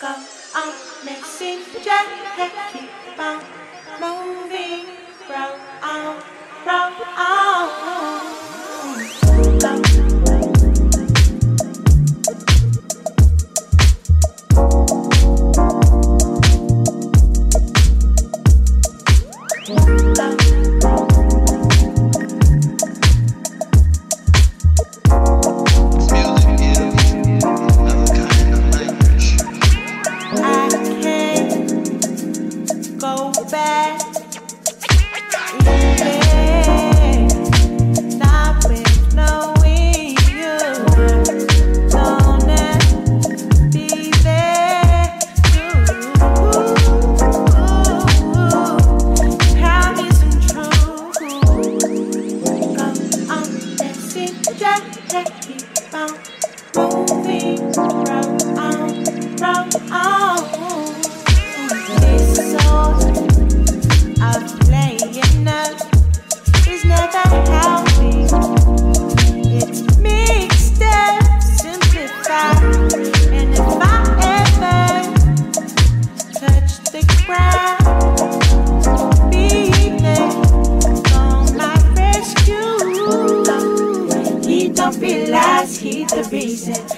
go on mixing, Jack keep on moving. Row on row on. said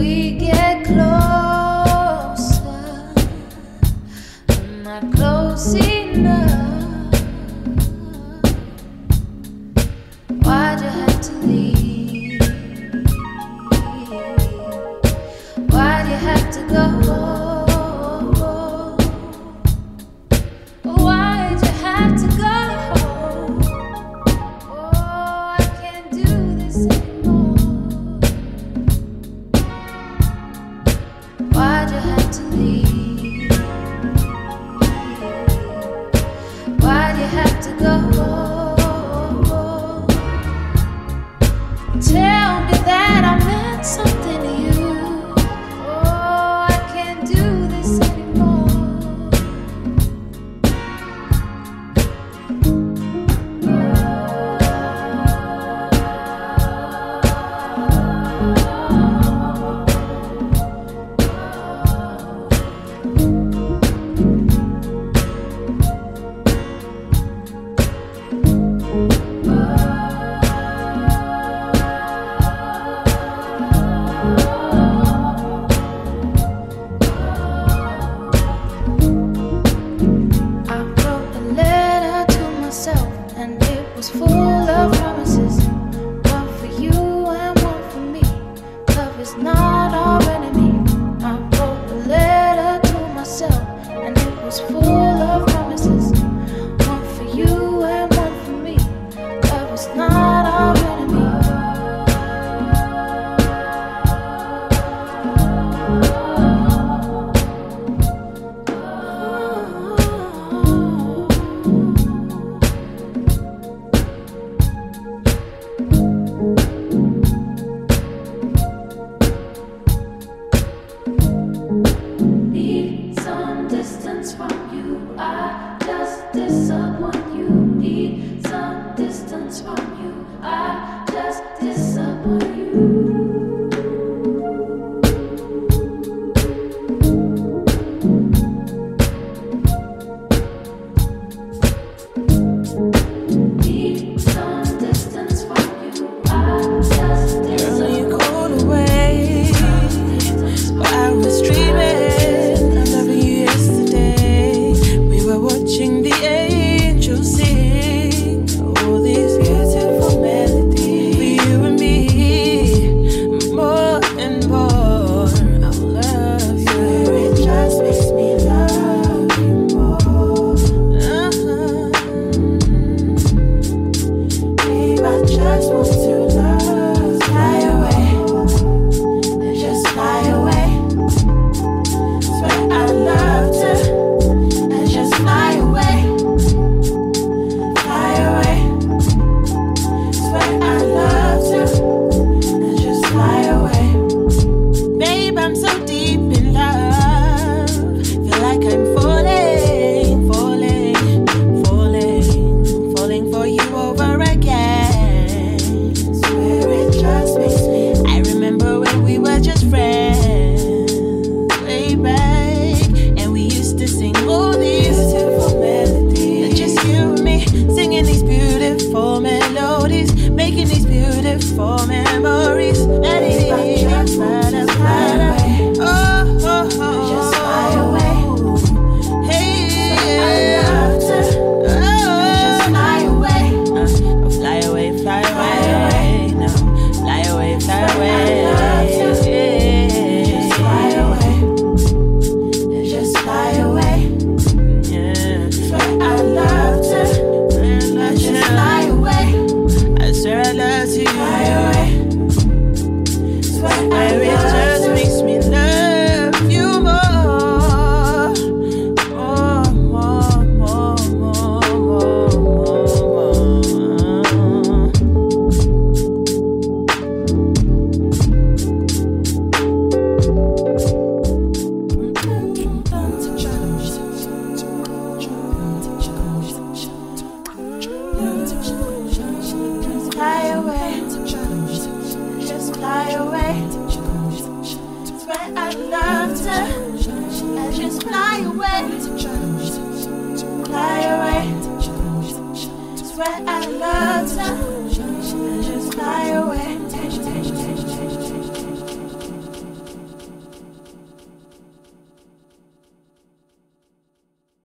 We get closer, Tell was full just fly away. Fly away. Swear I love. Just fly away.